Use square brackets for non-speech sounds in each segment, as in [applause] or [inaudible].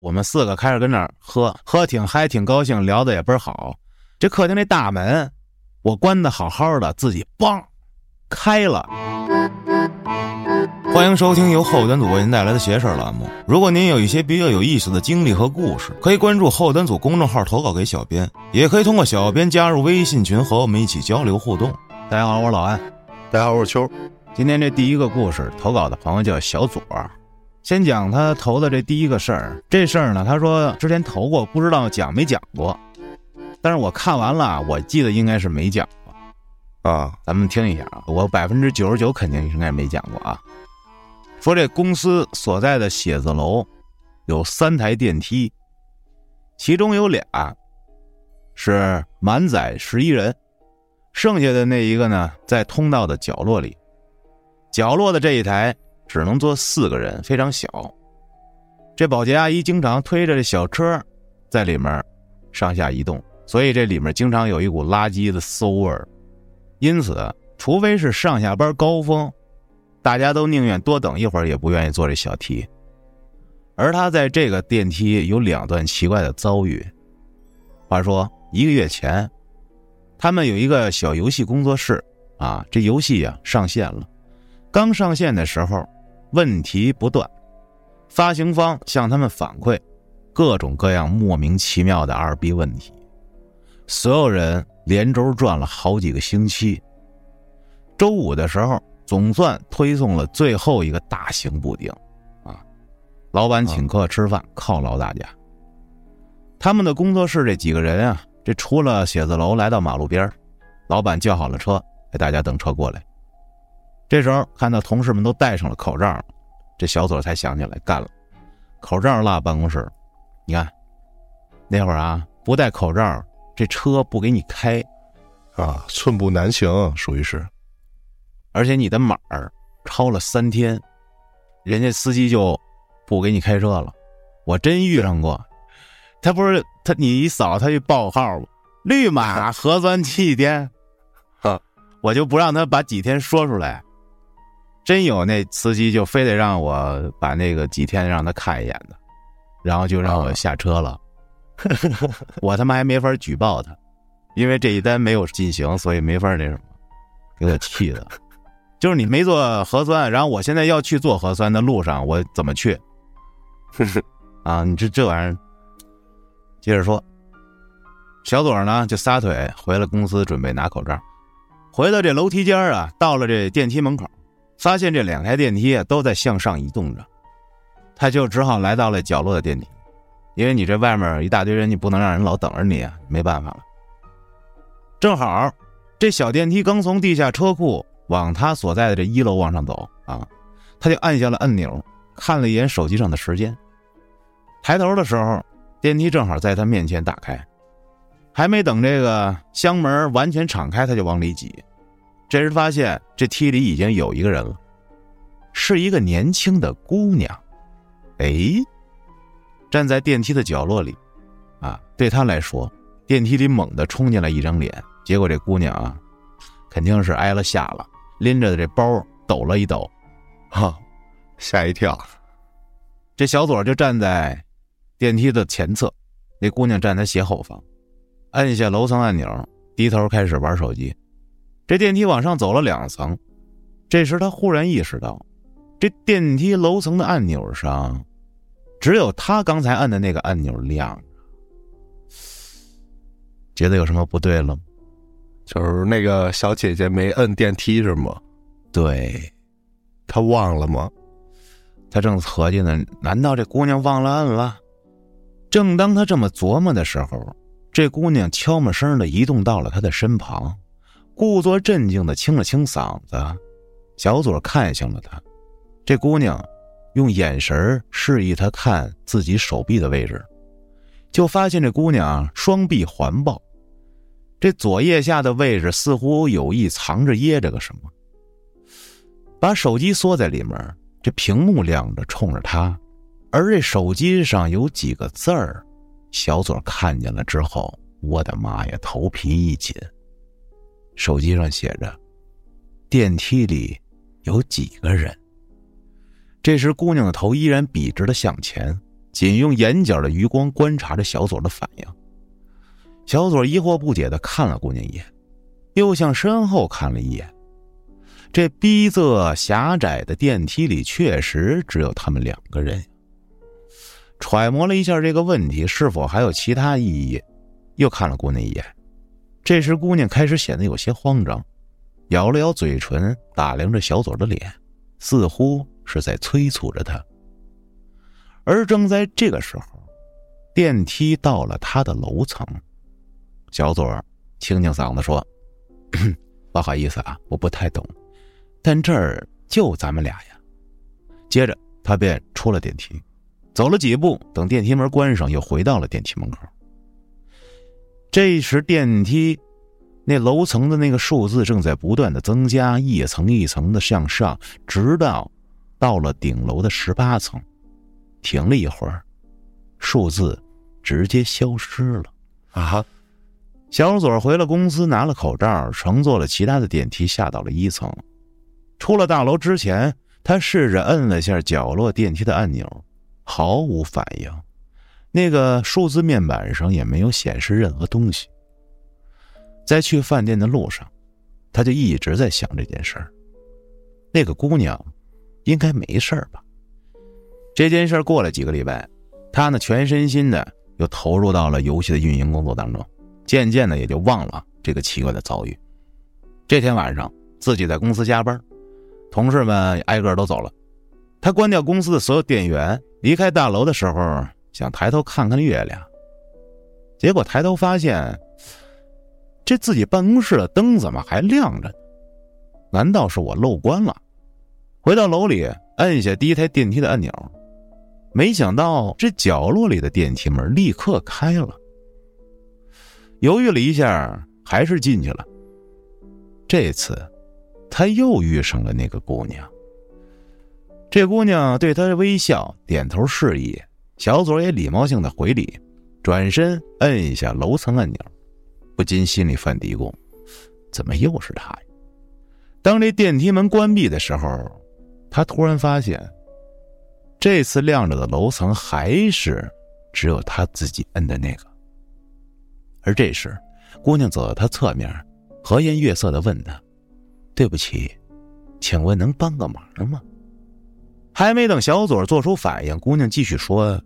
我们四个开始跟那儿喝，喝挺嗨，挺高兴，聊的也倍儿好。这客厅那大门，我关的好好的，自己嘣开了。欢迎收听由后端组为您带来的邪事栏目。如果您有一些比较有意思的经历和故事，可以关注后端组公众号投稿给小编，也可以通过小编加入微信群和我们一起交流互动。大家好，我是老安。大家好，我是秋。今天这第一个故事投稿的朋友叫小左，先讲他投的这第一个事儿。这事儿呢，他说之前投过，不知道讲没讲过。但是我看完了，我记得应该是没讲过啊。咱们听一下啊，我百分之九十九肯定应该没讲过啊。说这公司所在的写字楼有三台电梯，其中有俩是满载十一人，剩下的那一个呢在通道的角落里。角落的这一台只能坐四个人，非常小。这保洁阿姨经常推着这小车在里面上下移动，所以这里面经常有一股垃圾的馊味儿。因此，除非是上下班高峰。大家都宁愿多等一会儿，也不愿意坐这小梯。而他在这个电梯有两段奇怪的遭遇。话说一个月前，他们有一个小游戏工作室啊，这游戏呀上线了。刚上线的时候，问题不断，发行方向他们反馈各种各样莫名其妙的二逼问题。所有人连轴转了好几个星期。周五的时候。总算推送了最后一个大型补丁，啊，老板请客吃饭犒劳大家。他们的工作室这几个人啊，这出了写字楼来到马路边老板叫好了车，给大家等车过来。这时候看到同事们都戴上了口罩，这小左才想起来干了，口罩落办公室。你看，那会儿啊，不戴口罩，这车不给你开，啊，寸步难行，属于是。而且你的码儿超了三天，人家司机就不给你开车了。我真遇上过，他不是他你一扫他就报号绿码核酸七天，哈，我就不让他把几天说出来。真有那司机就非得让我把那个几天让他看一眼的，然后就让我下车了。[laughs] 我他妈还没法举报他，因为这一单没有进行，所以没法那什么，给我气的。就是你没做核酸，然后我现在要去做核酸的路上，我怎么去？[laughs] 啊，你这这玩意儿，接着说，小左呢就撒腿回了公司，准备拿口罩。回到这楼梯间啊，到了这电梯门口，发现这两台电梯都在向上移动着，他就只好来到了角落的电梯，因为你这外面一大堆人，你不能让人老等着你啊，没办法了。正好，这小电梯刚从地下车库。往他所在的这一楼往上走啊，他就按下了按钮，看了一眼手机上的时间。抬头的时候，电梯正好在他面前打开，还没等这个箱门完全敞开，他就往里挤。这时发现这梯里已经有一个人了，是一个年轻的姑娘。哎，站在电梯的角落里，啊，对他来说，电梯里猛地冲进来一张脸，结果这姑娘啊，肯定是挨了吓了。拎着的这包抖了一抖，哈，吓一跳。这小左就站在电梯的前侧，那姑娘站在斜后方，按下楼层按钮，低头开始玩手机。这电梯往上走了两层，这时他忽然意识到，这电梯楼层的按钮上，只有他刚才按的那个按钮亮着。觉得有什么不对了吗？就是那个小姐姐没摁电梯是吗？对，她忘了吗？他正合计呢，难道这姑娘忘了摁了？正当他这么琢磨的时候，这姑娘悄没声的移动到了他的身旁，故作镇静的清了清嗓子。小左看向了她，这姑娘用眼神示意他看自己手臂的位置，就发现这姑娘双臂环抱。这左腋下的位置似乎有意藏着掖着个什么，把手机缩在里面，这屏幕亮着，冲着他，而这手机上有几个字儿，小左看见了之后，我的妈呀，头皮一紧。手机上写着：“电梯里有几个人？”这时，姑娘的头依然笔直的向前，仅用眼角的余光观察着小左的反应。小左疑惑不解的看了姑娘一眼，又向身后看了一眼。这逼仄狭窄的电梯里，确实只有他们两个人。揣摩了一下这个问题是否还有其他意义，又看了姑娘一眼。这时，姑娘开始显得有些慌张，咬了咬嘴唇，打量着小左的脸，似乎是在催促着他。而正在这个时候，电梯到了他的楼层。小左清清嗓子说：“ [clears throat] 不好意思啊，我不太懂，但这儿就咱们俩呀。”接着，他便出了电梯，走了几步，等电梯门关上，又回到了电梯门口。这时，电梯那楼层的那个数字正在不断的增加，一层一层的向上，直到到了顶楼的十八层。停了一会儿，数字直接消失了。啊！小左回了公司，拿了口罩，乘坐了其他的电梯下到了一层。出了大楼之前，他试着摁了下角落电梯的按钮，毫无反应。那个数字面板上也没有显示任何东西。在去饭店的路上，他就一直在想这件事儿。那个姑娘应该没事吧？这件事过了几个礼拜，他呢全身心的又投入到了游戏的运营工作当中。渐渐的也就忘了这个奇怪的遭遇。这天晚上，自己在公司加班，同事们挨个都走了。他关掉公司的所有电源，离开大楼的时候，想抬头看看月亮。结果抬头发现，这自己办公室的灯怎么还亮着？难道是我漏关了？回到楼里，按下第一台电梯的按钮，没想到这角落里的电梯门立刻开了。犹豫了一下，还是进去了。这次，他又遇上了那个姑娘。这姑娘对他微笑，点头示意。小左也礼貌性的回礼，转身摁一下楼层按钮，不禁心里犯嘀咕：怎么又是他呀？当这电梯门关闭的时候，他突然发现，这次亮着的楼层还是只有他自己摁的那个。而这时，姑娘走到他侧面，和颜悦色的问他：“对不起，请问能帮个忙吗？”还没等小左做出反应，姑娘继续说：“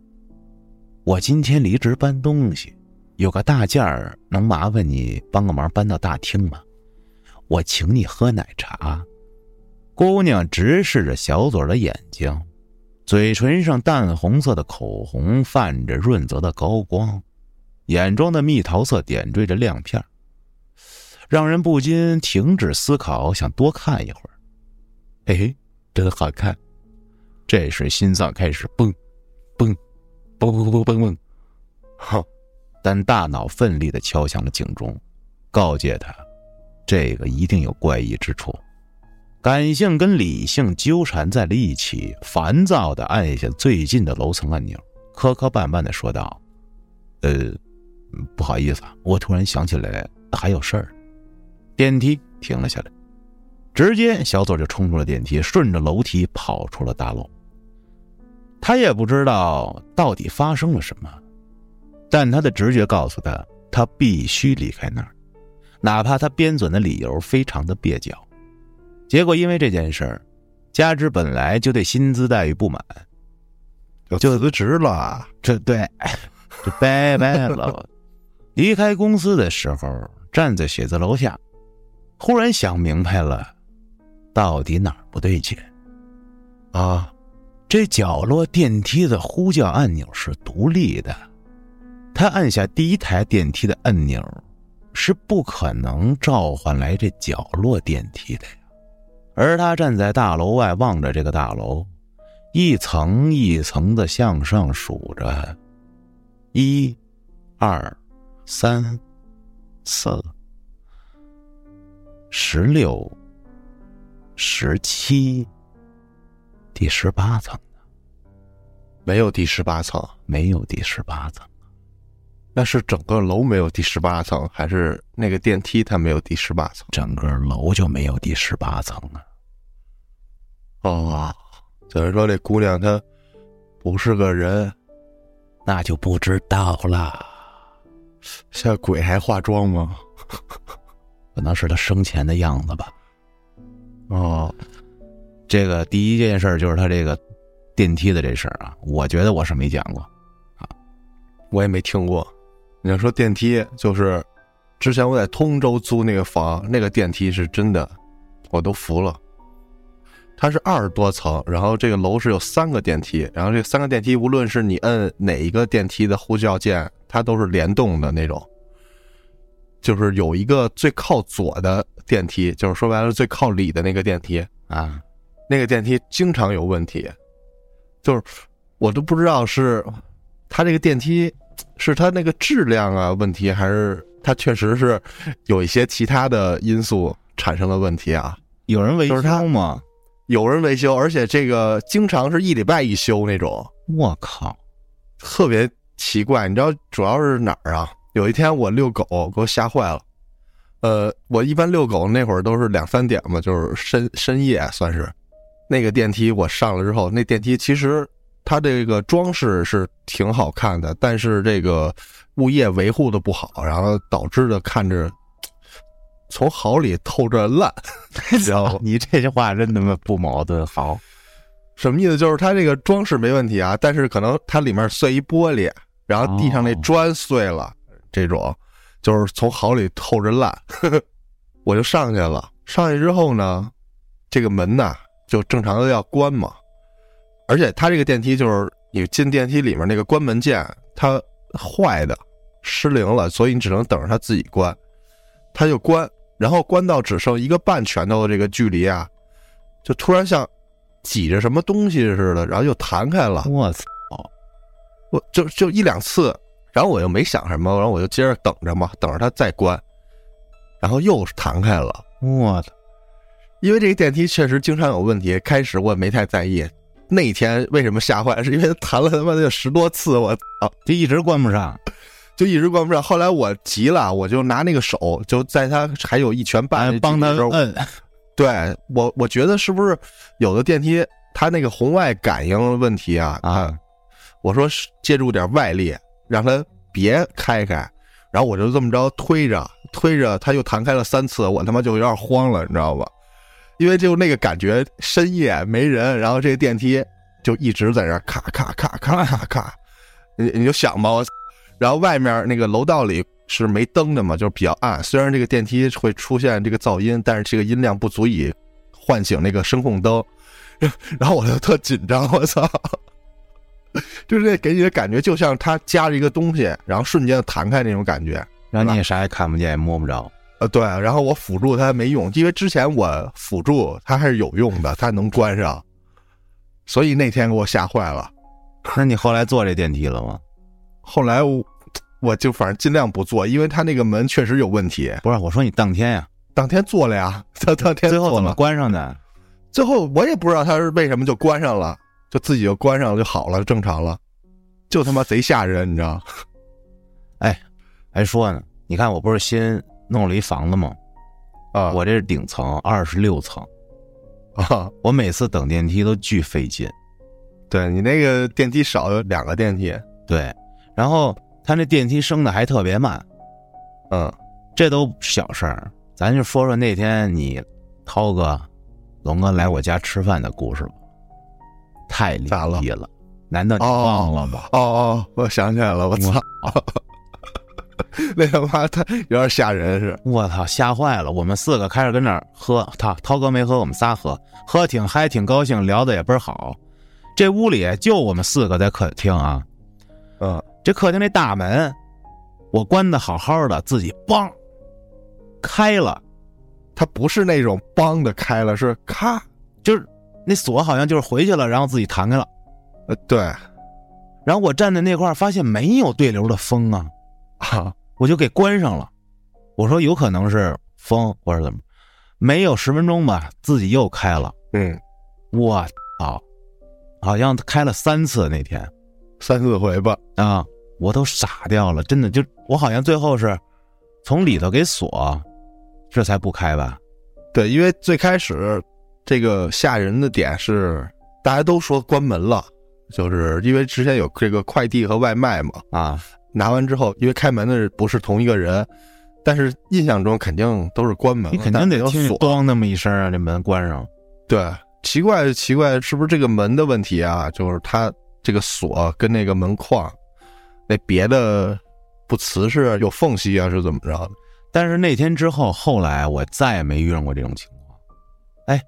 我今天离职搬东西，有个大件儿，能麻烦你帮个忙搬到大厅吗？我请你喝奶茶。”姑娘直视着小嘴的眼睛，嘴唇上淡红色的口红泛着润泽的高光。眼中的蜜桃色点缀着亮片，让人不禁停止思考，想多看一会儿。哎，真好看！这时心脏开始蹦，蹦，嘣嘣嘣嘣嘣，哼！但大脑奋力的敲响了警钟，告诫他，这个一定有怪异之处。感性跟理性纠缠在了一起，烦躁的按下最近的楼层按钮，磕磕绊绊的说道：“呃。”不好意思啊，我突然想起来还有事儿。电梯停了下来，直接小左就冲出了电梯，顺着楼梯跑出了大楼。他也不知道到底发生了什么，但他的直觉告诉他，他必须离开那儿，哪怕他编纂的理由非常的蹩脚。结果因为这件事儿，加之本来就对薪资待遇不满，就辞职了。这对，[laughs] 就拜拜了。离开公司的时候，站在写字楼下，忽然想明白了，到底哪儿不对劲？啊，这角落电梯的呼叫按钮是独立的，他按下第一台电梯的按钮，是不可能召唤来这角落电梯的呀。而他站在大楼外，望着这个大楼，一层一层的向上数着，一、二。三、四、十六、十七，第十八层呢？没有第十八层，没有第十八层。那是整个楼没有第十八层，还是那个电梯它没有第十八层？整个楼就没有第十八层啊！哦，就是说这姑娘她不是个人，那就不知道了。现在鬼还化妆吗？[laughs] 可能是她生前的样子吧。哦，这个第一件事就是他这个电梯的这事儿啊，我觉得我是没讲过啊。我也没听过。你要说电梯，就是之前我在通州租那个房，那个电梯是真的，我都服了。它是二十多层，然后这个楼是有三个电梯，然后这三个电梯，无论是你摁哪一个电梯的呼叫键，它都是联动的那种。就是有一个最靠左的电梯，就是说白了最靠里的那个电梯啊，那个电梯经常有问题，就是我都不知道是它这个电梯是它那个质量啊问题，还是它确实是有一些其他的因素产生了问题啊？有人维修吗？有人维修，而且这个经常是一礼拜一修那种，我靠！特别奇怪。你知道主要是哪儿啊？有一天我遛狗，给我吓坏了。呃，我一般遛狗那会儿都是两三点嘛，就是深深夜算是。那个电梯我上了之后，那电梯其实它这个装饰是挺好看的，但是这个物业维护的不好，然后导致的看着从好里透着烂，[laughs] [laughs] 你这句话真他妈不矛盾。好，什么意思？就是它这个装饰没问题啊，但是可能它里面碎一玻璃，然后地上那砖碎了，这种就是从好里透着烂。[laughs] 我就上去了，上去之后呢，这个门呐就正常的要关嘛，而且它这个电梯就是你进电梯里面那个关门键它坏的失灵了，所以你只能等着它自己关，它就关，然后关到只剩一个半拳头的这个距离啊，就突然像挤着什么东西似的，然后又弹开了。我操！我就就一两次，然后我又没想什么，然后我就接着等着嘛，等着它再关，然后又弹开了。我操！因为这个电梯确实经常有问题，开始我也没太在意。那天为什么吓坏了？是因为它弹了他妈的有十多次，我操，就一直关不上。就一直关不上。后来我急了，我就拿那个手，就在它还有一拳半哎帮他摁，对我，我觉得是不是有的电梯它那个红外感应问题啊？啊，我说是借助点外力，让它别开开。然后我就这么着推着推着，它又弹开了三次，我他妈就有点慌了，你知道吧？因为就那个感觉，深夜没人，然后这个电梯就一直在那儿咔咔咔咔咔，你你就想吧，然后外面那个楼道里是没灯的嘛，就是比较暗。虽然这个电梯会出现这个噪音，但是这个音量不足以唤醒那个声控灯。然后我就特紧张，我操！就是给你的感觉，就像它夹着一个东西，然后瞬间弹开那种感觉。然后你也啥也看不见，也摸不着。呃，对，然后我辅助它没用，因为之前我辅助它还是有用的，它能关上，所以那天给我吓坏了。那你后来坐这电梯了吗？后来我我就反正尽量不坐，因为它那个门确实有问题。不是，我说你当天呀，当天坐了呀，他当天最后怎么，关上的？最后我也不知道他是为什么就关上了，就自己就关上了就好了，正常了，就他妈贼吓人，你知道？[laughs] 哎还说呢，你看我不是新弄了一房子吗？啊，我这是顶层，二十六层，啊，我每次等电梯都巨费劲。对你那个电梯少有两个电梯，对，然后他那电梯升的还特别慢，嗯，这都小事儿。咱就说说那天你涛哥、龙哥来我家吃饭的故事吧，太灵咋了异了，难道你忘了吗？哦哦，我想起来了，我操，[laughs] 那他妈他有点吓人是，我操，吓坏了！我们四个开始跟那儿喝，他涛哥没喝，我们仨喝，喝挺嗨，挺高兴，聊的也倍儿好。这屋里就我们四个在客厅啊，嗯，这客厅那大门，我关的好好的，自己梆开了，它不是那种梆的开了，是咔，就是那锁好像就是回去了，然后自己弹开了。呃，对。然后我站在那块儿，发现没有对流的风啊，啊，我就给关上了。我说有可能是风或者怎么，没有十分钟吧，自己又开了。嗯，我操，好像开了三次那天三四回吧，啊，我都傻掉了，真的就我好像最后是从里头给锁，这才不开吧？对，因为最开始这个吓人的点是大家都说关门了，就是因为之前有这个快递和外卖嘛，啊，拿完之后，因为开门的不是同一个人，但是印象中肯定都是关门，你肯定得。听咣那么一声啊，这门关上。对，奇怪就奇怪，是不是这个门的问题啊？就是它这个锁跟那个门框，那别的不瓷实有缝隙啊，是怎么着的？但是那天之后，后来我再也没遇上过这种情况。哎，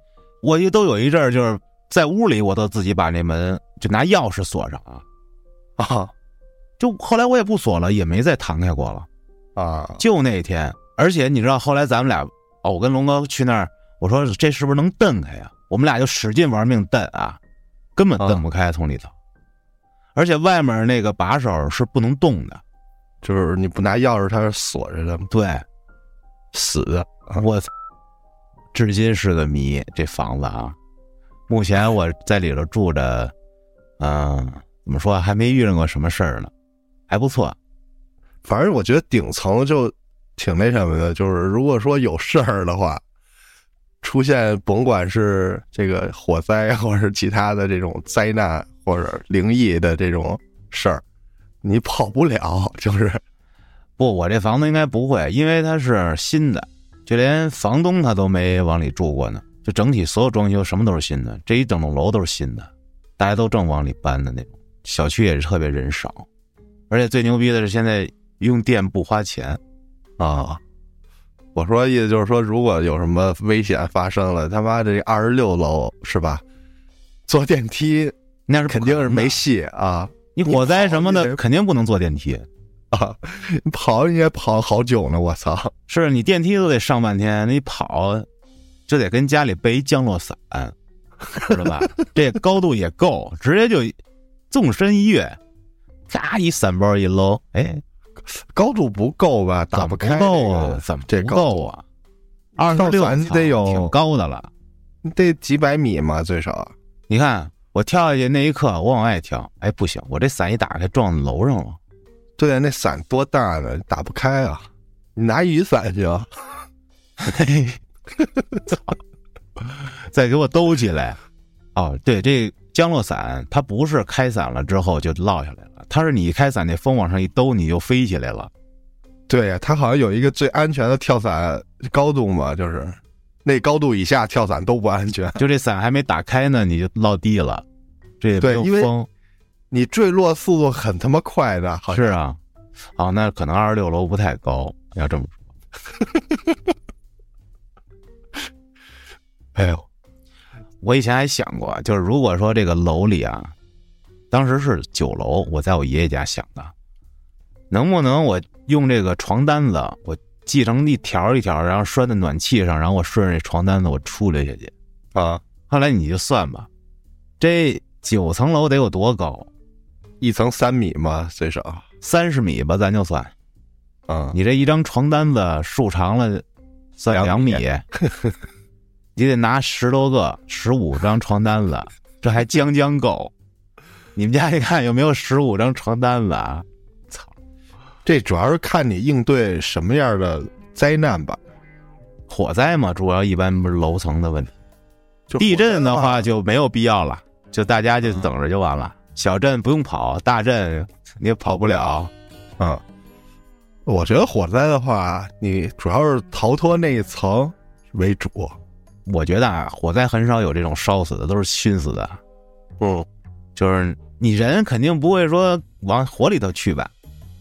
我就都有一阵儿，就是在屋里，我都自己把那门就拿钥匙锁上啊。啊就后来我也不锁了，也没再弹开过了。啊就那天，而且你知道，后来咱们俩哦，我跟龙哥去那儿，我说这是不是能蹬开呀？我们俩就使劲玩命蹬啊，根本蹬不开从里头。而且外面那个把手是不能动的。就是你不拿钥匙，它是锁着的，对，死的。啊我操，至今是个谜。这房子啊，目前我在里头住着，嗯、怎么说，还没遇上过什么事儿呢，还不错。反正我觉得顶层就挺那什么的，就是如果说有事儿的话，出现甭管是这个火灾或者是其他的这种灾难或者灵异的这种事儿，你跑不了，就是不，我这房子应该不会，因为它是新的，就连房东他都没往里住过呢。就整体所有装修什么都是新的，这一整栋楼都是新的，大家都正往里搬的那种。小区也是特别人少，而且最牛逼的是现在用电不花钱。啊。我说意思就是说，如果有什么危险发生了，他妈这二十六楼是吧？坐电梯那是肯定是没戏啊你火灾什么的肯定不能坐电梯，[laughs] 啊！你跑你也跑好久呢，我操！是你电梯都得上半天，你跑就得跟家里备一降落伞，知道吧？[laughs] 这高度也够，直接就纵身一跃，嘎一伞包一搂，哎，高度不够吧？打怎么开够啊这个？怎么这高够啊？二十六你得有挺高的了。你得几百米嘛，最少。你看我跳下去那一刻，我往外跳，哎，不行，我这伞一打开撞楼上了。对啊，那伞多大呢？打不开啊！你拿雨伞行？再给我兜起来。哦，对，这降落伞它不是开伞了之后就落下来了，它是你一开伞，那风往上一兜，你就飞起来了。对呀、它好像有一个最安全的跳伞高度嘛，就是那高度以下跳伞都不安全。就这伞还没打开呢，你就落地了。这也没有对因为风，你坠落速度很他妈快的，好像是啊。哦，那可能二十六楼不太高，要这么说。[laughs] 哎呦，我以前还想过，就是如果说这个楼里啊，当时是九楼，我在我爷爷家想的，能不能我用这个床单子，我系成一条一条，然后拴在暖气上，然后我顺着这床单子我出溜下去。啊！后来你就算吧，这九层楼得有多高？一层三米吗，最少。三十米吧，咱就算。啊，你这一张床单子竖长了，算两两米米，[laughs] 你得拿十多个、十五张床单子，这还将将够。你们家一看有没有十五张床单子啊？操！这主要是看你应对什么样的灾难吧。火灾嘛，主要一般不是楼层的问题。就地震的话就没有必要了，就大家就等着就完了。小震不用跑，大震你也跑不了。嗯，我觉得火灾的话，你主要是逃脱那一层为主。我觉得啊，火灾很少有这种烧死的，都是熏死的。嗯，就是你人肯定不会说往火里头去吧，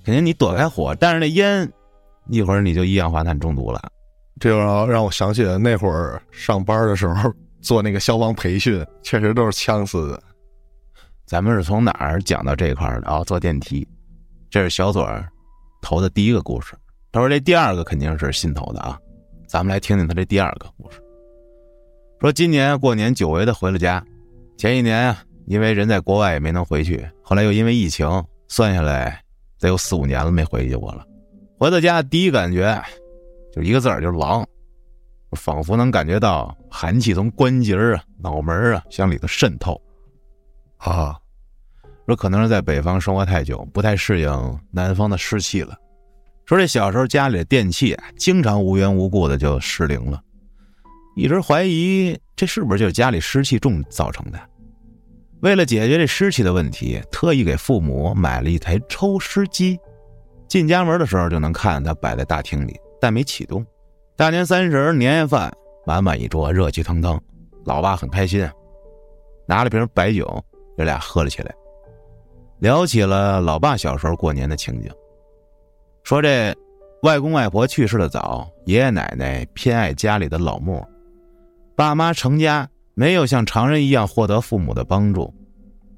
肯定你躲开火，但是那烟一会儿你就一氧化碳中毒了。这就让让我想起了那会儿上班的时候做那个消防培训，确实都是呛死的。咱们是从哪儿讲到这一块儿的？哦，坐电梯，这是小左儿投的第一个故事。他说这第二个肯定是新投的啊，咱们来听听他这第二个故事。说今年过年久违的回了家，前一年啊，因为人在国外也没能回去，后来又因为疫情，算下来得有四五年了没回去过了。回到家第一感觉就一个字儿，就是冷，仿佛能感觉到寒气从关节啊、脑门啊向里头渗透。啊，说可能是在北方生活太久，不太适应南方的湿气了。说这小时候家里的电器啊，经常无缘无故的就失灵了，一直怀疑这是不是就是家里湿气重造成的。为了解决这湿气的问题，特意给父母买了一台抽湿机。进家门的时候就能看见它摆在大厅里，但没启动。大年三十年夜饭，满满一桌，热气腾腾。老爸很开心，拿了瓶白酒，爷俩喝了起来，聊起了老爸小时候过年的情景。说这外公外婆去世的早，爷爷奶奶偏爱家里的老木，爸妈成家。没有像常人一样获得父母的帮助，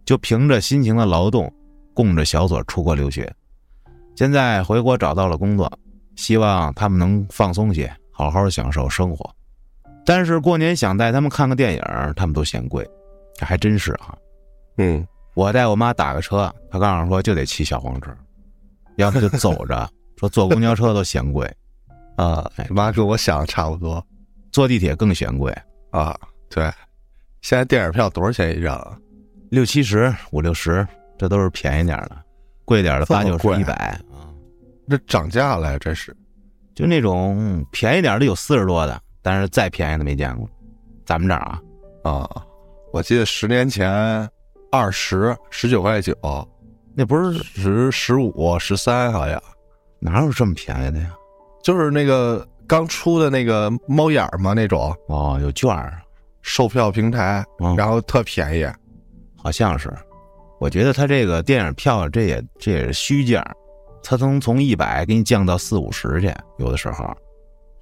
就凭着辛勤的劳动，供着小左出国留学。现在回国找到了工作，希望他们能放松些，好好享受生活。但是过年想带他们看个电影，他们都嫌贵。这还真是哈。嗯，我带我妈打个车，她告诉说就得骑小黄车，要不就走着。[laughs] 说坐公交车都嫌贵，啊，妈跟我想的差不多，坐地铁更嫌贵啊。对。现在电影票多少钱一张？六七十、五六十，这都是便宜点的，贵点的八九十、一百啊。这涨价了，这是。就那种便宜点的有四十多的，但是再便宜的没见过。咱们这儿啊，啊，我记得十年前二十十九块九，那不是十十五十三好像，哪有这么便宜的呀？就是那个刚出的那个猫眼儿嘛那种哦，有券儿。售票平台，然后特便宜，好像是。我觉得他这个电影票，这也这也是虚价，他从从一百给你降到四五十去，有的时候。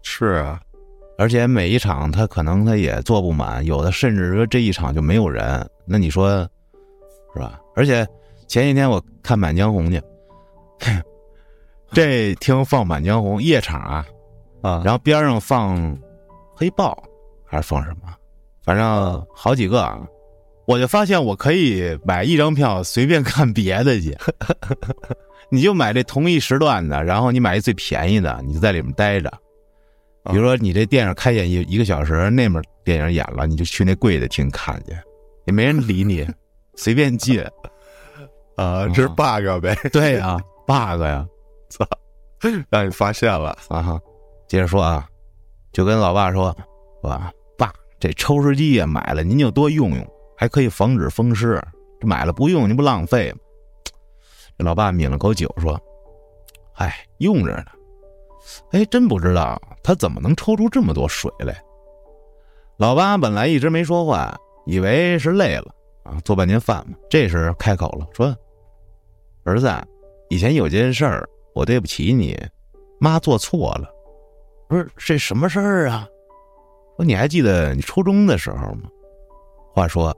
是啊，而且每一场他可能他也坐不满，有的甚至说这一场就没有人，那你说是吧？而且前几天我看《满江红》去，[laughs] 这听放《满江红》夜场啊，啊，然后边上放黑豹，还是放什么？反正好几个啊，我就发现我可以买一张票随便看别的去，[laughs] 你就买这同一时段的，然后你买一最便宜的，你就在里面待着。比如说你这电影开演一一个小时，那面电影演了，你就去那贵的厅看去，也没人理你，[laughs] 随便进。啊，这是 bug 呗？对呀，bug 呀，操，让你发现了啊！接着说啊，就跟老爸说，爸。这抽湿机呀，买了您就多用用，还可以防止风湿。这买了不用，您不浪费吗？这老爸抿了口酒说：“哎，用着呢。哎，真不知道他怎么能抽出这么多水来。”老爸本来一直没说话，以为是累了啊，做半天饭嘛。这时开口了，说：“儿子，以前有件事儿，我对不起你，妈做错了。不是这什么事儿啊？”说你还记得你初中的时候吗？话说，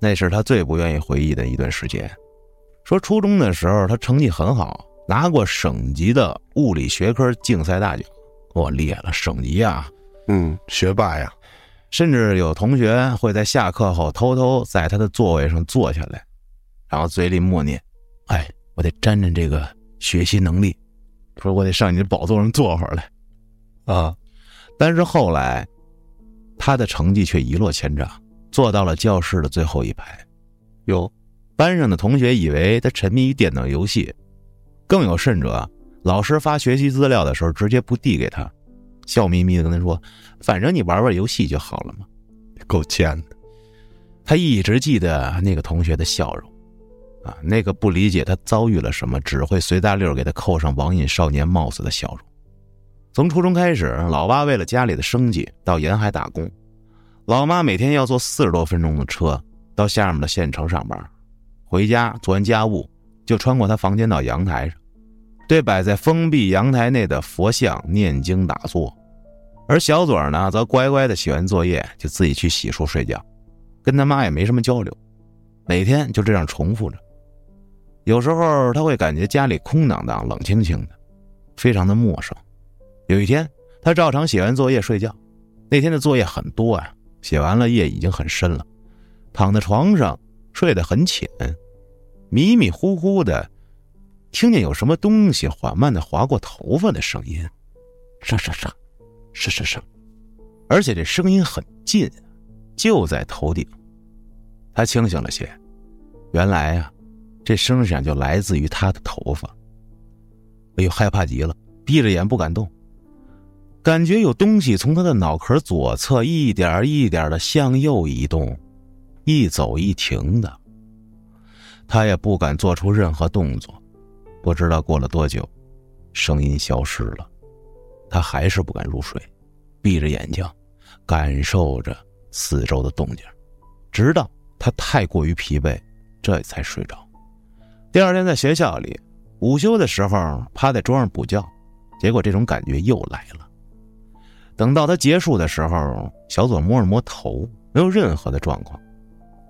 那是他最不愿意回忆的一段时间。说初中的时候，他成绩很好，拿过省级的物理学科竞赛大奖。我厉害了，省级啊！嗯，学霸呀。甚至有同学会在下课后偷偷在他的座位上坐下来，然后嘴里默念：“哎，我得沾沾这个学习能力，说我得上你的宝座上坐会儿来。”啊！但是后来。他的成绩却一落千丈，坐到了教室的最后一排。有班上的同学以为他沉迷于电脑游戏，更有甚者，老师发学习资料的时候直接不递给他，笑眯眯的跟他说：“反正你玩玩游戏就好了嘛。”够贱的。他一直记得那个同学的笑容，啊，那个不理解他遭遇了什么，只会随大溜给他扣上网瘾少年帽子的笑容。从初中开始，老爸为了家里的生计到沿海打工，老妈每天要坐四十多分钟的车到下面的县城上班，回家做完家务就穿过他房间到阳台上，对摆在封闭阳台内的佛像念经打坐，而小左呢则乖乖的写完作业就自己去洗漱睡觉，跟他妈也没什么交流，每天就这样重复着。有时候他会感觉家里空荡荡、冷清清的，非常的陌生。有一天，他照常写完作业睡觉。那天的作业很多啊，写完了夜已经很深了，躺在床上睡得很浅，迷迷糊糊的，听见有什么东西缓慢的划过头发的声音，沙沙沙，沙沙沙，而且这声音很近，就在头顶。他清醒了些，原来啊，这声响就来自于他的头发。哎呦，害怕极了，闭着眼不敢动。感觉有东西从他的脑壳左侧一点一点的向右移动，一走一停的，他也不敢做出任何动作。不知道过了多久，声音消失了，他还是不敢入睡，闭着眼睛，感受着四周的动静，直到他太过于疲惫，这才睡着。第二天在学校里，午休的时候趴在桌上补觉，结果这种感觉又来了。等到他结束的时候，小左摸了摸头，没有任何的状况。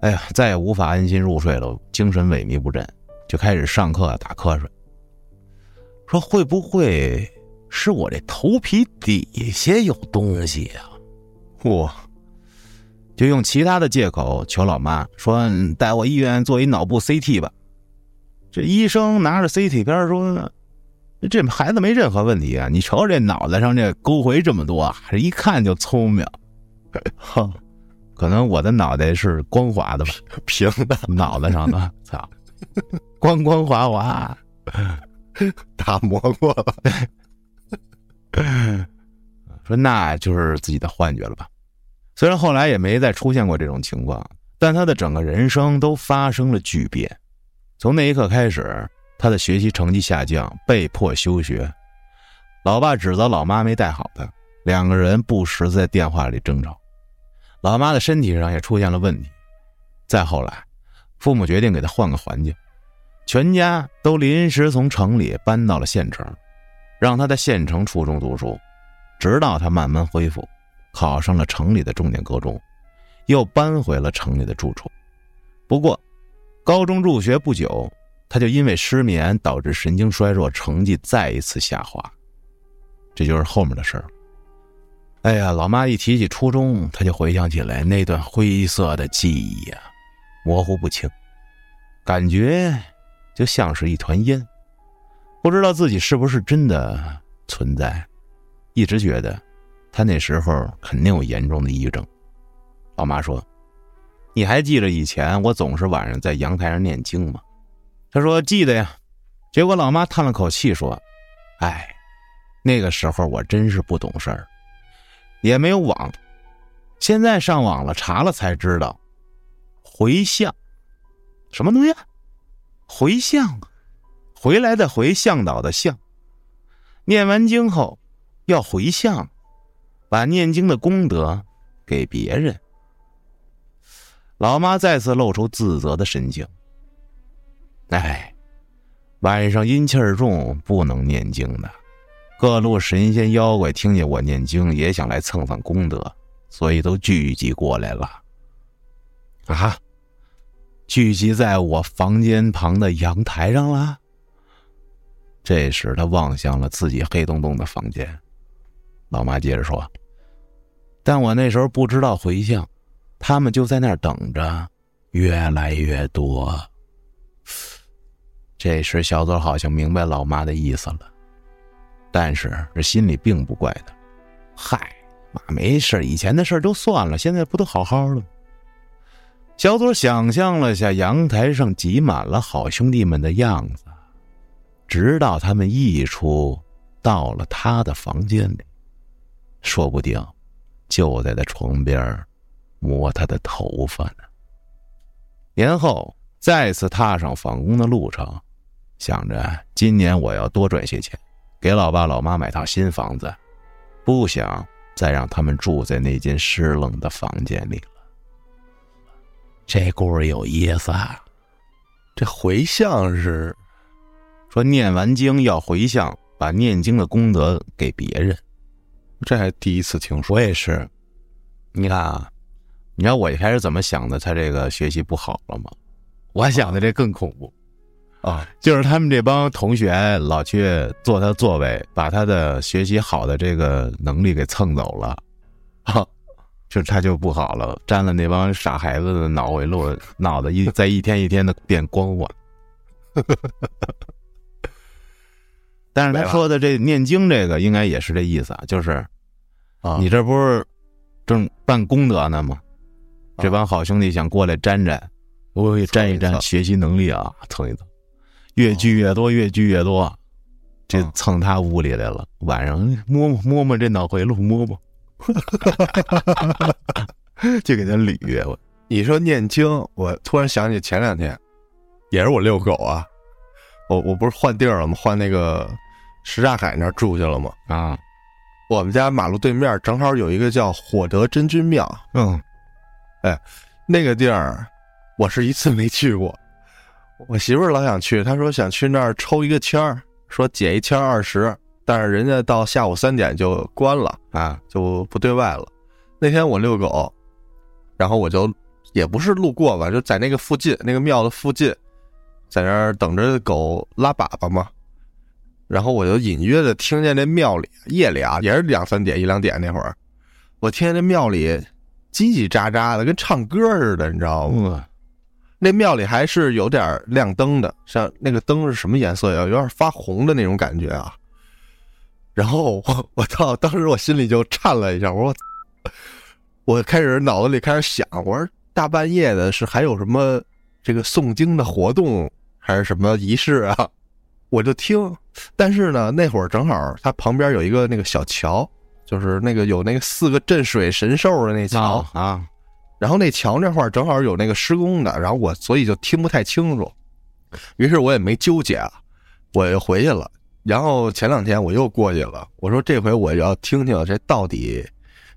哎呀，再也无法安心入睡了，精神萎靡不振，就开始上课打瞌睡。说会不会是我这头皮底下有东西呀？我！就用其他的借口求老妈说带我医院做一脑部 CT 吧。这医生拿着 CT 片说：“这孩子没任何问题啊，你瞅瞅这脑袋上这沟回这么多，这一看就聪明。[laughs] ”哼，可能我的脑袋是光滑的吧，平的，脑袋上的，操，光光滑滑。[laughs] 打磨过了，[laughs] 说那就是自己的幻觉了吧？虽然后来也没再出现过这种情况，但他的整个人生都发生了巨变。从那一刻开始，他的学习成绩下降，被迫休学。老爸指责老妈没带好他，两个人不时在电话里争吵。老妈的身体上也出现了问题。再后来，父母决定给他换个环境。全家都临时从城里搬到了县城，让他在县城初中读书，直到他慢慢恢复，考上了城里的重点高中，又搬回了城里的住处。不过，高中入学不久，他就因为失眠导致神经衰弱，成绩再一次下滑。这就是后面的事儿。哎呀，老妈一提起初中，他就回想起来那段灰色的记忆呀，模糊不清，感觉。就像是一团烟，不知道自己是不是真的存在，一直觉得他那时候肯定有严重的抑郁症。老妈说：“你还记得以前我总是晚上在阳台上念经吗？”他说：“记得呀。”结果老妈叹了口气说：“哎，那个时候我真是不懂事儿，也没有网，现在上网了查了才知道，回向，什么东西？”啊回向，回来的回，向导的向。念完经后，要回向，把念经的功德给别人。老妈再次露出自责的神情。哎，晚上阴气儿重，不能念经的。各路神仙妖怪听见我念经，也想来蹭蹭功德，所以都聚集过来了。啊！聚集在我房间旁的阳台上了。这时，他望向了自己黑洞洞的房间。老妈接着说：“但我那时候不知道回向，他们就在那儿等着，越来越多。”这时，小左好像明白老妈的意思了，但是这心里并不怪他。嗨，妈没事，以前的事都算了，现在不都好好的？小左想象了下阳台上挤满了好兄弟们的样子，直到他们溢出到了他的房间里，说不定就在他床边摸他的头发呢。年后再次踏上返工的路程，想着今年我要多赚些钱，给老爸老妈买套新房子，不想再让他们住在那间湿冷的房间里了。这故事有意思，啊！这回向是说念完经要回向，把念经的功德给别人。这还第一次听说。我也是。你看啊，你知道我一开始怎么想的？他这个学习不好了吗？我想的这更恐怖啊！就是他们这帮同学老去坐他座位，把他的学习好的这个能力给蹭走了。哈。就他就不好了，沾了那帮傻孩子的脑回路，脑子一在一天一天的变光滑。[laughs] 但是他说的这念经这个，应该也是这意思啊，就是啊，你这不是正办功德呢吗？这帮好兄弟想过来沾沾，我给沾一沾学习能力啊，蹭一蹭，越聚越多，越聚越多，这蹭他屋里来了，晚上摸摸摸摸这脑回路，摸摸。[laughs] 就给他捋。你说念经，我突然想起前两天，也是我遛狗啊。我我不是换地儿了吗？换那个什刹海那儿住去了吗？啊，我们家马路对面正好有一个叫火德真君庙，嗯，哎那个地儿我是一次没去过。我媳妇儿老想去，她说想去那儿抽一个签儿，说解一签二十，但是人家到下午三点就关了啊，就不对外了。那天我遛狗，然后我就也不是路过吧，就在那个附近，那个庙的附近，在那儿等着狗拉粑粑嘛。然后我就隐约的听见那庙里夜里啊，也是两三点一两点那会儿，我听见那庙里叽叽喳喳的，跟唱歌似的，你知道吗？那庙里还是有点亮灯的，像那个灯是什么颜色呀？有点发红的那种感觉啊。然后我我操当时我心里就颤了一下，我说我开始脑子里开始想，我说大半夜的是还有什么这个诵经的活动还是什么仪式啊？我就听，但是呢，那会儿正好它旁边有一个那个小桥，就是那个有那个四个镇水神兽的那桥，啊啊，然后那墙这块儿正好有那个施工的，然后我所以就听不太清楚，于是我也没纠结啊，我又回去了。然后前两天我又过去了，我说这回我要听听这到底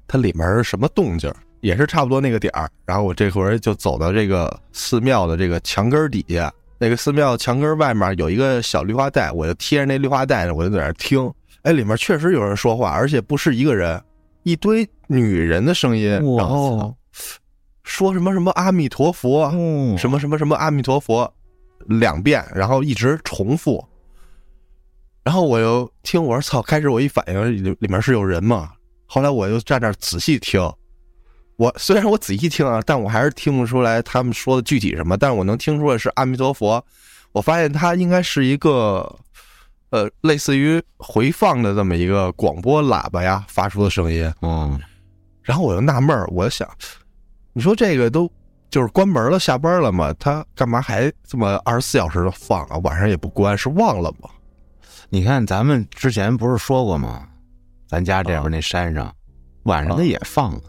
它里面是什么动静，也是差不多那个点儿。然后我这回就走到这个寺庙的这个墙根底下，那个寺庙墙根外面有一个小绿化带，我就贴着那绿化带呢，我就在那儿听。哎，里面确实有人说话，而且不是一个人，一堆女人的声音，然后说什么什么阿弥陀佛，哦，什么什么什么阿弥陀佛两遍，然后一直重复。然后我又听，我说操！开始我一反应里里面是有人嘛，后来我又站那仔细听。我虽然我仔细听啊，但我还是听不出来他们说的具体什么，但是我能听出来是阿弥陀佛。我发现它应该是一个，呃，类似于回放的这么一个广播喇叭呀发出的声音。嗯，然后我就纳闷儿，我就想，你说这个都就是关门了、下班了嘛，他干嘛还这么二十四小时的放啊？晚上也不关，是忘了吗？你看咱们之前不是说过吗？咱家这边那山上，晚上他也放呢，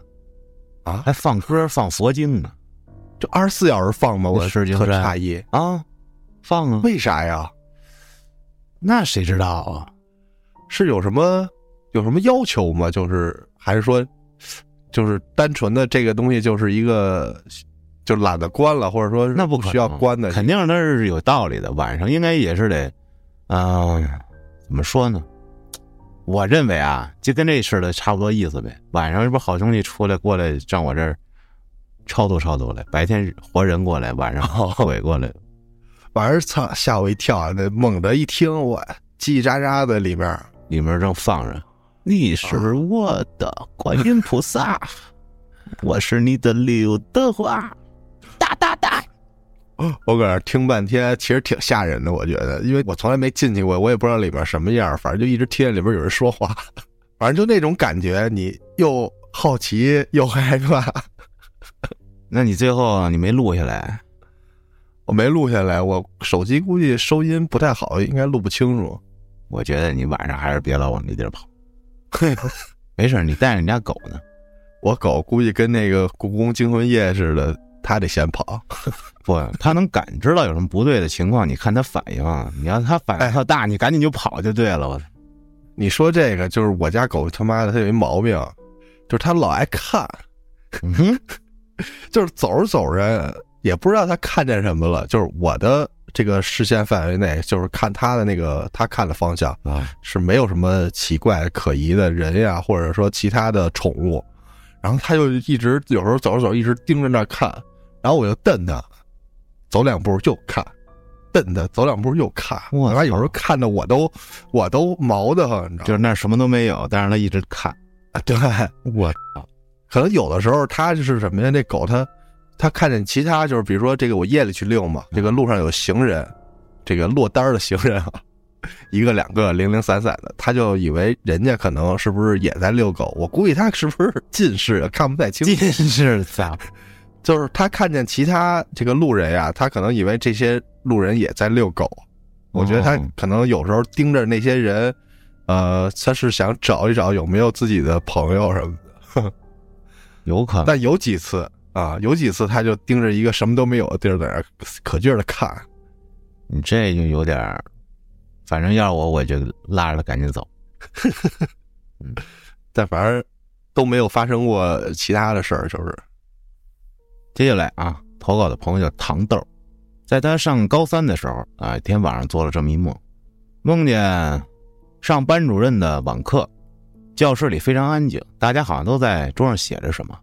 啊，还放歌、放佛经呢就二十四小时放吗？我特石景山诧异，啊，放啊，为啥呀？那谁知道啊？是有什么有什么要求吗？就是还是说，就是单纯的这个东西就是一个就懒得关了，或者说那不需要关的，肯定那是有道理的。晚上应该也是得，啊、怎么说呢？我认为啊，就跟这似的，差不多意思呗。晚上这不好兄弟出来过来上我这儿超度超度来，白天活人过来，晚上哦鬼过来。[laughs] 晚上操吓我一跳，那猛的一听我叽叽喳喳的里面，里面正放着：“你是我的观音菩萨，我是你的刘德华。”哒哒哒，我搁那听半天，其实挺吓人的，我觉得，因为我从来没进去过，我也不知道里边什么样，反正就一直听见里边有人说话，[laughs] 反正就那种感觉，你又好奇又害怕。[laughs] 那你最后你没录下来？我没录下来，我手机估计收音不太好，应该录不清楚。我觉得你晚上还是别老往那地儿跑。[laughs] 没事，你带着你家狗呢。我狗估计跟那个故宫惊魂夜似的，它得先跑。[laughs] 不，它能感知到有什么不对的情况，你看它反应啊。你要它反应特大，你赶紧就跑就对了。你说这个就是我家狗他妈的，它有一毛病，就是它老爱看，嗯哼，[laughs] 就是走着走着也不知道它看见什么了，就是我的这个视线范围内，就是看他的那个他看的方向啊，是没有什么奇怪可疑的人呀，或者说其他的宠物，然后他就一直有时候走着走着一直盯着那儿看，然后我就瞪他，走两步又看。瞪它，走两步又看，我操然后有时候看的我都我都毛的很，你知道？就是那什么都没有，但是他一直看。啊，对，我可能有的时候它就是什么呀？那狗它它看见其他就是比如说这个我夜里去遛嘛，这个路上有行人，这个落单儿的行人啊，[laughs] 一个两个零零散散的，他就以为人家可能是不是也在遛狗？我估计他是不是近视啊，看不太清。近视咋？[laughs] 就是他看见其他这个路人呀，他可能以为这些路人也在遛狗。我觉得他哦可能有时候盯着那些人，呃，他是想找一找有没有自己的朋友什么的。[laughs] 有可能。但有几次啊，有几次他就盯着一个什么都没有的地儿在那可劲儿的看，你这就有点儿，反正要是我，我就拉着他赶紧走。[laughs] 嗯但反正都没有发生过其他的事儿，就是接下来啊，投稿的朋友叫糖豆，在他上高三的时候啊，一天晚上做了这么一梦，梦见上班主任的网课，教室里非常安静，大家好像都在桌上写着什么。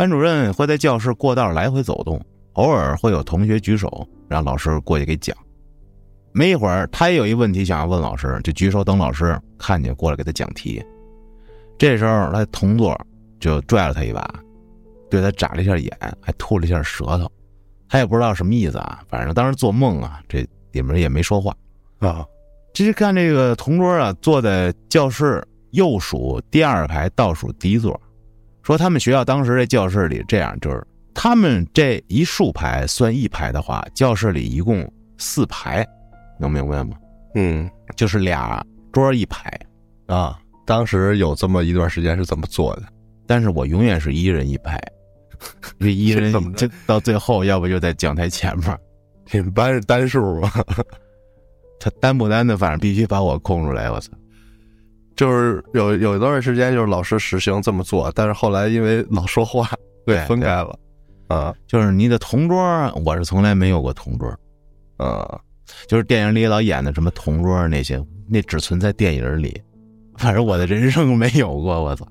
班主任会在教室过道来回走动，偶尔会有同学举手让老师过去给讲。没一会儿，他也有一问题想要问老师，就举手等老师看见过来给他讲题。这时候，他同桌就拽了他一把，对他眨了一下眼，还吐了一下舌头。他也不知道什么意思啊，反正当时做梦啊，这里面也没说话啊。这是看这个同桌啊，坐在教室右数第二排倒数第一座。说他们学校当时这教室里这样，就是他们这一竖排算一排的话，教室里一共四排。能明白吗？嗯，就是俩桌一排，啊，当时有这么一段时间是怎么做的？但是我永远是一人一排，[laughs] 这一人就到最后，要不就在讲台前面。你们班是单数吗？[laughs] 他单不单的，反正必须把我空出来。我操！就是有有一段时间，就是老师实行这么做，但是后来因为老说话，[laughs] 对，分开了。啊，就是你的同桌，我是从来没有过同桌。啊。就是电影里老演的什么同桌那些，那只存在电影里，反正我的人生没有过。我操！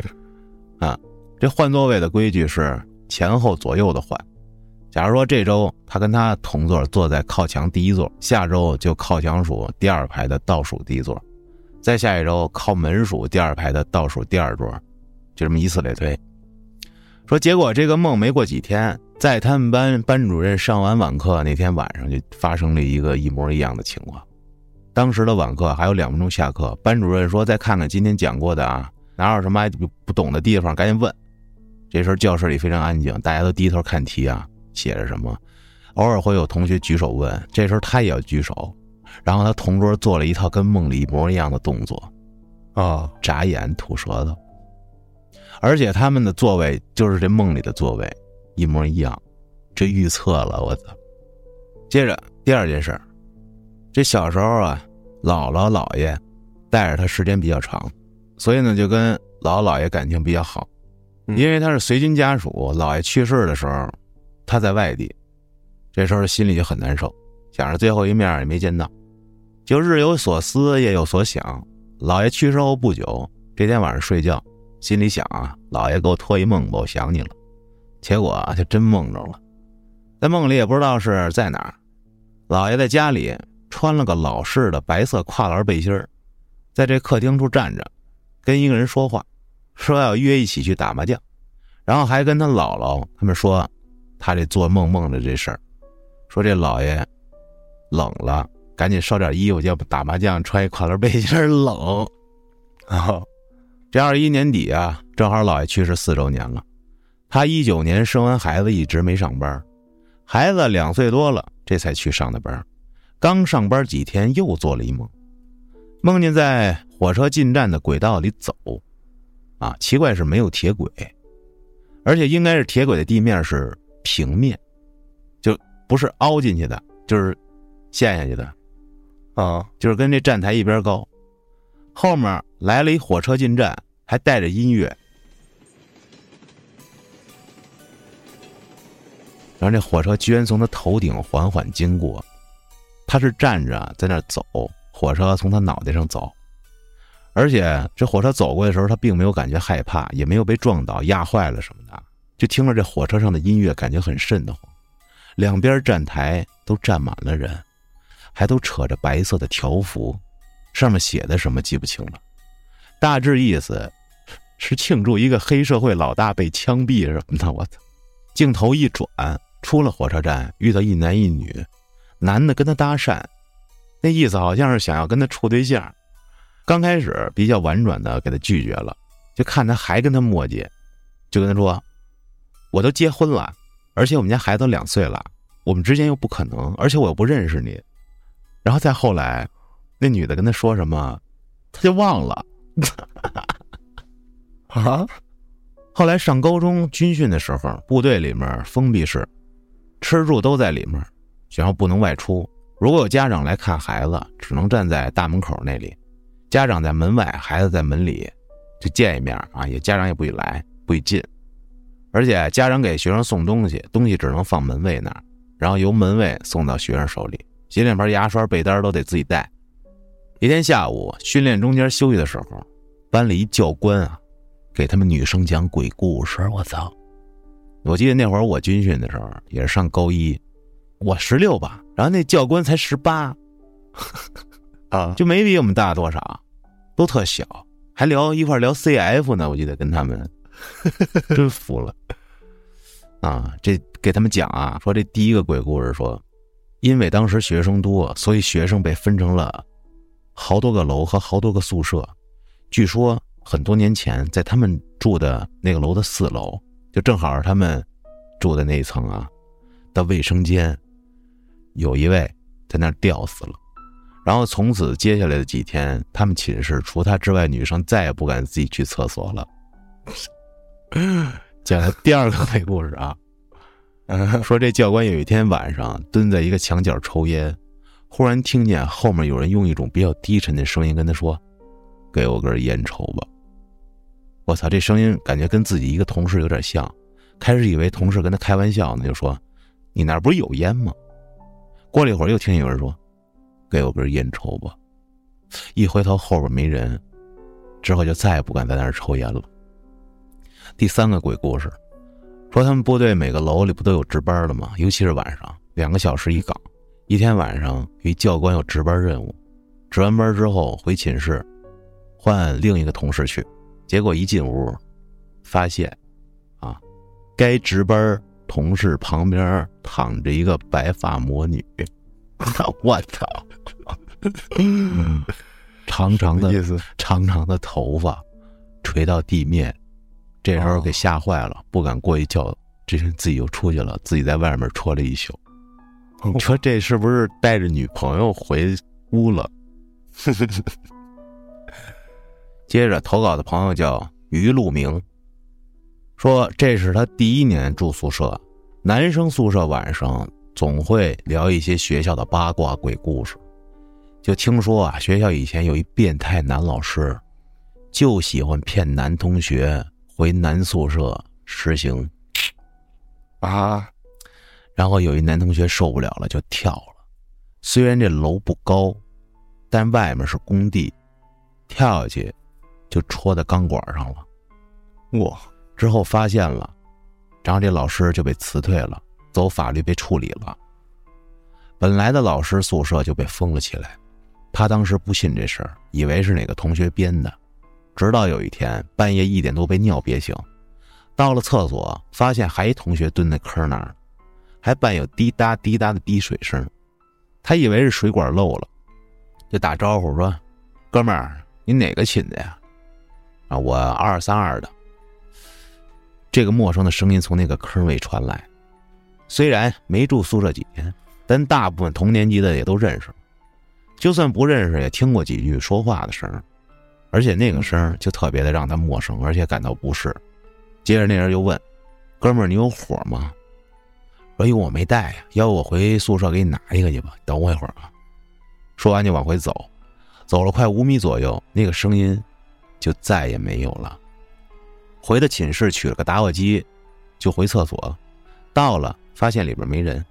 [laughs] 啊，这换座位的规矩是前后左右的换。假如说这周他跟他同座坐在靠墙第一座，下周就靠墙数第二排的倒数第一座，再下一周靠门数第二排的倒数第二桌，就这么以此类推。说结果这个梦没过几天。在他们班班主任上完晚课那天晚上，就发生了一个一模一样的情况。当时的晚课还有两分钟下课，班主任说：“再看看今天讲过的啊，哪有什么不懂的地方，赶紧问。”这时候教室里非常安静，大家都低头看题啊，写着什么。偶尔会有同学举手问，这时候他也要举手。然后他同桌做了一套跟梦里一模一样的动作，啊，眨眼、吐舌头，而且他们的座位就是这梦里的座位。一模一样，这预测了我操！接着第二件事这小时候啊，姥姥姥爷带着他时间比较长，所以呢就跟姥姥姥爷感情比较好。因为他是随军家属，姥爷去世的时候他在外地，这时候心里就很难受，想着最后一面也没见到，就日有所思夜有所想。姥爷去世后不久，这天晚上睡觉，心里想啊，姥爷给我托一梦吧，我想你了。结果啊，就真梦着了，在梦里也不知道是在哪儿，老爷在家里穿了个老式的白色跨栏背心在这客厅处站着，跟一个人说话，说要约一起去打麻将，然后还跟他姥姥他们说，他这做梦梦的这事儿，说这老爷冷了，赶紧烧点衣服，要不打麻将穿一跨栏背心冷。啊，这二一年底啊，正好姥爷去世四周年了。他一九年生完孩子，一直没上班。孩子两岁多了，这才去上的班。刚上班几天，又做了一梦，梦见在火车进站的轨道里走。啊，奇怪是没有铁轨，而且应该是铁轨的地面是平面，就不是凹进去的，就是陷下去的。啊，就是跟这站台一边高。后面来了一火车进站，还带着音乐。然后这火车居然从他头顶缓缓经过，他是站着在那走，火车从他脑袋上走，而且这火车走过的时候，他并没有感觉害怕，也没有被撞倒、压坏了什么的，就听着这火车上的音乐，感觉很瘆得慌。两边站台都站满了人，还都扯着白色的条幅，上面写的什么记不清了，大致意思是庆祝一个黑社会老大被枪毙什么的。我操！镜头一转。出了火车站，遇到一男一女，男的跟他搭讪，那意思好像是想要跟他处对象。刚开始比较婉转的给他拒绝了，就看他还跟他磨叽，就跟他说：“我都结婚了，而且我们家孩子都两岁了，我们之间又不可能，而且我又不认识你。”然后再后来，那女的跟他说什么，他就忘了。[laughs] 啊！后来上高中军训的时候，部队里面封闭式。吃住都在里面，学校不能外出。如果有家长来看孩子，只能站在大门口那里，家长在门外，孩子在门里，就见一面啊，也家长也不许来，不许进。而且家长给学生送东西，东西只能放门卫那儿，然后由门卫送到学生手里。洗脸盆、牙刷、被单都得自己带。一天下午训练中间休息的时候，班里一教官啊，给他们女生讲鬼故事。我操！我记得那会儿我军训的时候也是上高一，我十六吧，然后那教官才十八，啊，[laughs] 就没比我们大多少，都特小，还聊一块聊 CF 呢。我记得跟他们，[laughs] 真服了。啊，这给他们讲啊，说这第一个鬼故事说。因为当时学生多，所以学生被分成了好多个楼和好多个宿舍。据说很多年前，在他们住的那个楼的四楼，就正好是他们住的那一层啊的卫生间，有一位在那吊死了。然后从此接下来的几天，他们寝室除他之外，女生再也不敢自己去厕所了。[laughs] 讲的第二个鬼故事啊。[laughs] 说这教官有一天晚上蹲在一个墙角抽烟，忽然听见后面有人用一种比较低沉的声音跟他说：“给我根烟抽吧。”我操，这声音感觉跟自己一个同事有点像。开始以为同事跟他开玩笑呢，就说：“你那不是有烟吗？”过了一会儿又听见有人说：“给我根烟抽吧。”一回头后边没人，之后就再也不敢在那儿抽烟了。第三个鬼故事。说他们部队每个楼里不都有值班的吗？尤其是晚上，两个小时一岗。一天晚上，一教官有值班任务，值完班之后回寝室，换另一个同事去。结果一进屋，发现，啊，该值班同事旁边躺着一个白发魔女。[laughs] 我操！长长的意思，长长的头发垂到地面。这时候给吓坏了，不敢过去叫，这人自己又出去了，自己在外面戳了一宿。你说这是不是带着女朋友回屋了？[laughs] 接着投稿的朋友叫于路明，说这是他第一年住宿舍，男生宿舍晚上总会聊一些学校的八卦鬼故事，就听说啊，学校以前有一变态男老师，就喜欢骗男同学。回男宿舍实行，啊，然后有一男同学受不了了，就跳了。虽然这楼不高，但外面是工地，跳下去就戳在钢管上了。哇！之后发现了，然后这老师就被辞退了，走法律被处理了。本来的老师宿舍就被封了起来。他当时不信这事儿，以为是哪个同学编的。直到有一天半夜一点多被尿憋醒，到了厕所发现还一同学蹲在坑那儿，还伴有滴答滴答的滴水声，他以为是水管漏了，就打招呼说：“哥们儿，你哪个寝的呀？”啊，我二三二的。这个陌生的声音从那个坑位传来，虽然没住宿舍几天，但大部分同年级的也都认识，就算不认识也听过几句说话的声。而且那个声就特别的让他陌生，而且感到不适。接着那人又问：“哥们儿，你有火吗？”说：“哟，我没带呀，要不我回宿舍给你拿一个去吧。”等我一会儿啊。说完就往回走，走了快五米左右，那个声音就再也没有了。回到寝室取了个打火机，就回厕所。到了，发现里边没人，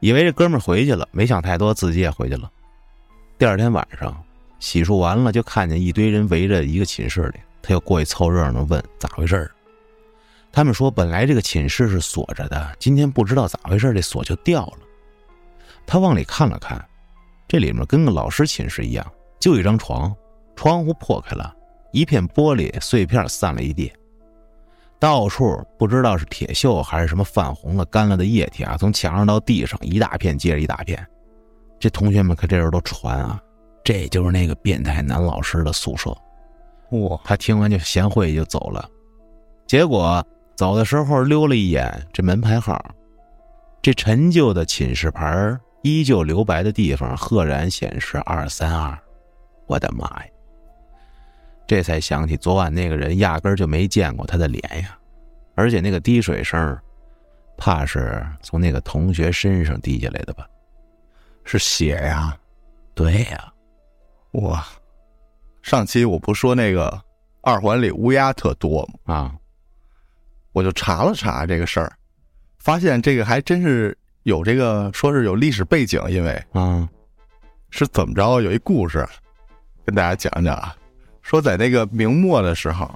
以为这哥们儿回去了，没想太多，自己也回去了。第二天晚上。洗漱完了，就看见一堆人围着一个寝室里，他又过去凑热闹，问咋回事他们说，本来这个寝室是锁着的，今天不知道咋回事这锁就掉了。他往里看了看，这里面跟个老师寝室一样，就一张床，窗户破开了，一片玻璃碎片散了一地，到处不知道是铁锈还是什么泛红了、干了的液体啊，从墙上到地上一大片接着一大片。这同学们可这时候都传啊。这就是那个变态男老师的宿舍，哇！他听完就贤惠就走了，结果走的时候溜了一眼这门牌号，这陈旧的寝室牌依旧留白的地方赫然显示二三二，我的妈呀！这才想起昨晚那个人压根就没见过他的脸呀，而且那个滴水声，怕是从那个同学身上滴下来的吧？是血呀！对呀，哇！上期我不说那个二环里乌鸦特多吗？啊，我就查了查这个事儿，发现这个还真是有这个说是有历史背景，因为啊是怎么着？有一故事跟大家讲讲啊，说在那个明末的时候，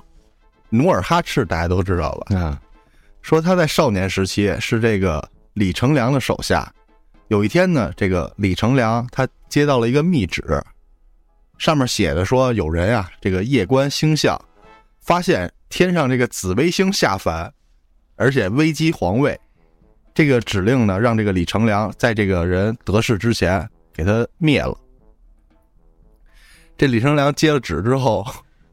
努尔哈赤大家都知道吧？嗯说他在少年时期是这个李成梁的手下。有一天呢，这个李成梁他接到了一个密旨，上面写的说有人啊，这个夜观星象，发现天上这个紫微星下凡，而且危机皇位。这个指令呢，让这个李成梁在这个人得势之前给他灭了。这李成梁接了旨之后，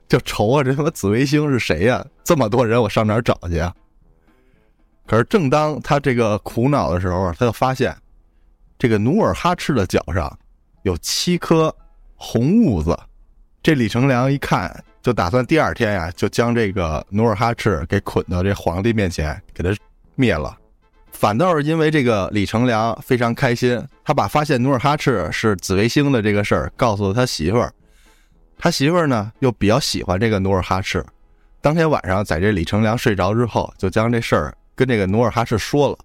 就愁啊，这他妈紫微星是谁呀、这么多人，我上哪儿找去啊？可是正当他这个苦恼的时候，他就发现，这个努尔哈赤的脚上有七颗红痦子。这李成梁一看，就打算第二天呀、就将这个努尔哈赤给捆到这皇帝面前，给他灭了。反倒是因为这个李成梁非常开心，他把发现努尔哈赤是紫微星的这个事儿告诉了他媳妇儿，他媳妇儿呢又比较喜欢这个努尔哈赤，当天晚上在这李成梁睡着之后，就将这事儿跟这个努尔哈赤说了。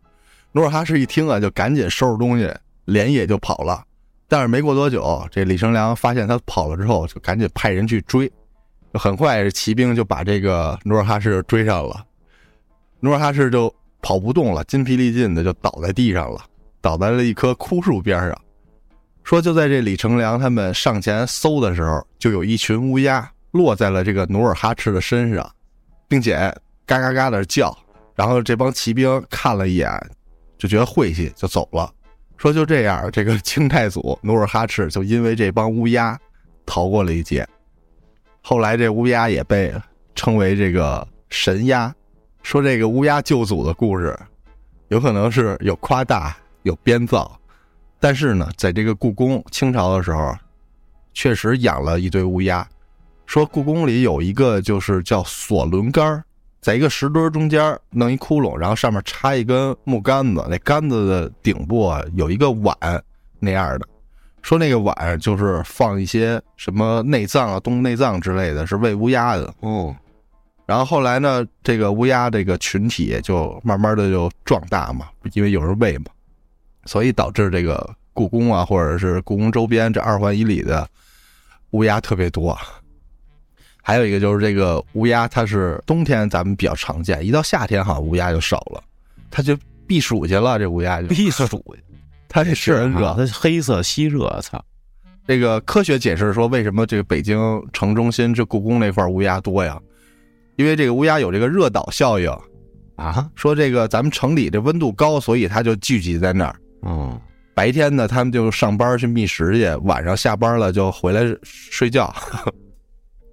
努尔哈赤一听啊，就赶紧收拾东西，连夜就跑了。但是没过多久，这李成梁发现他跑了之后，就赶紧派人去追。很快，这骑兵就把这个努尔哈赤追上了。努尔哈赤就跑不动了，筋疲力尽的就倒在地上了，倒在了一棵枯树边上。说就在这李成梁他们上前搜的时候，就有一群乌鸦落在了这个努尔哈赤的身上，并且嘎嘎嘎的叫。然后这帮骑兵看了一眼，就觉得晦气，就走了。说就这样，这个清太祖努尔哈赤就因为这帮乌鸦逃过了一劫。后来这乌鸦也被称为这个神鸦。说这个乌鸦救祖的故事，有可能是有夸大有编造，但是呢，在这个故宫清朝的时候，确实养了一堆乌鸦。说故宫里有一个就是叫锁轮杆儿在一个石墩中间弄一窟窿，然后上面插一根木杆子，那杆子的顶部啊有一个碗那样的。说那个碗就是放一些什么内脏啊、动物内脏之类的，是喂乌鸦的。哦，然后后来呢，这个乌鸦这个群体就慢慢的就壮大嘛，因为有人喂嘛，所以导致这个故宫啊，或者是故宫周边这二环以里的乌鸦特别多。还有一个就是这个乌鸦，它是冬天咱们比较常见，一到夏天好像乌鸦就少了，它就避暑去了。这乌鸦就避暑，它这是热。它黑色吸热，操！这个科学解释说，为什么这个北京城中心这故宫那块乌鸦多呀？因为这个乌鸦有这个热岛效应，啊，说这个咱们城里这温度高，所以它就聚集在那儿。嗯，白天呢，他们就上班去觅食去，晚上下班了就回来睡觉。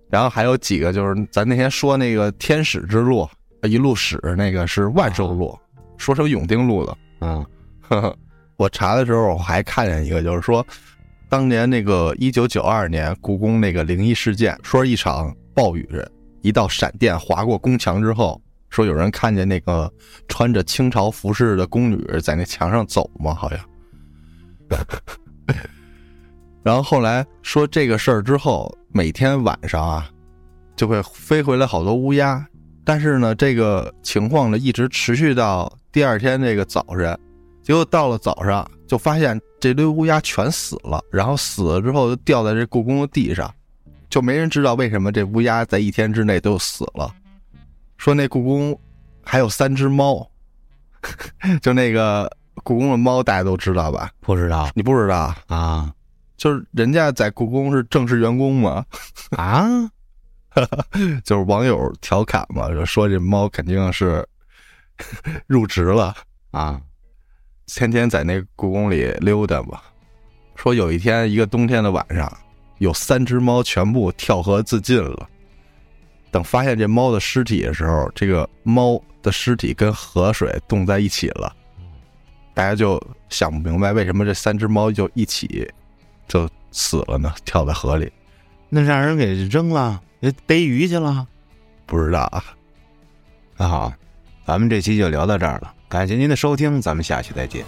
然后还有几个就是咱那天说那个天使之路，一路史那个是万寿路，说成永定路了。嗯，呵呵，我查的时候我还看见一个，就是说，当年那个一九九二年故宫那个灵异事件，说一场暴雨，一道闪电划过宫墙之后，说有人看见那个穿着清朝服饰的宫女在那墙上走嘛，好像。[laughs] 然后后来说这个事儿之后，每天晚上啊，就会飞回来好多乌鸦，但是呢，这个情况呢一直持续到第二天这个早晨，结果到了早上就发现这堆乌鸦全死了，然后死了之后就掉在这故宫的地上，就没人知道为什么这乌鸦在一天之内都死了。说那故宫还有三只猫，[laughs] 就那个故宫的猫大家都知道吧？不知道你不知道？啊就是人家在故宫是正式员工嘛，啊，[laughs] 就是网友调侃嘛，就说这猫肯定是 [laughs] 入职了，啊，天天在那故宫里溜达嘛。说有一天一个冬天的晚上，有三只猫全部跳河自尽了。等发现这猫的尸体的时候，这个猫的尸体跟河水冻在一起了，大家就想不明白为什么这三只猫就一起就死了呢？跳在河里，那让人给扔了，给逮鱼去了。不知道啊。那好，咱们这期就聊到这儿了，感谢您的收听，咱们下期再见。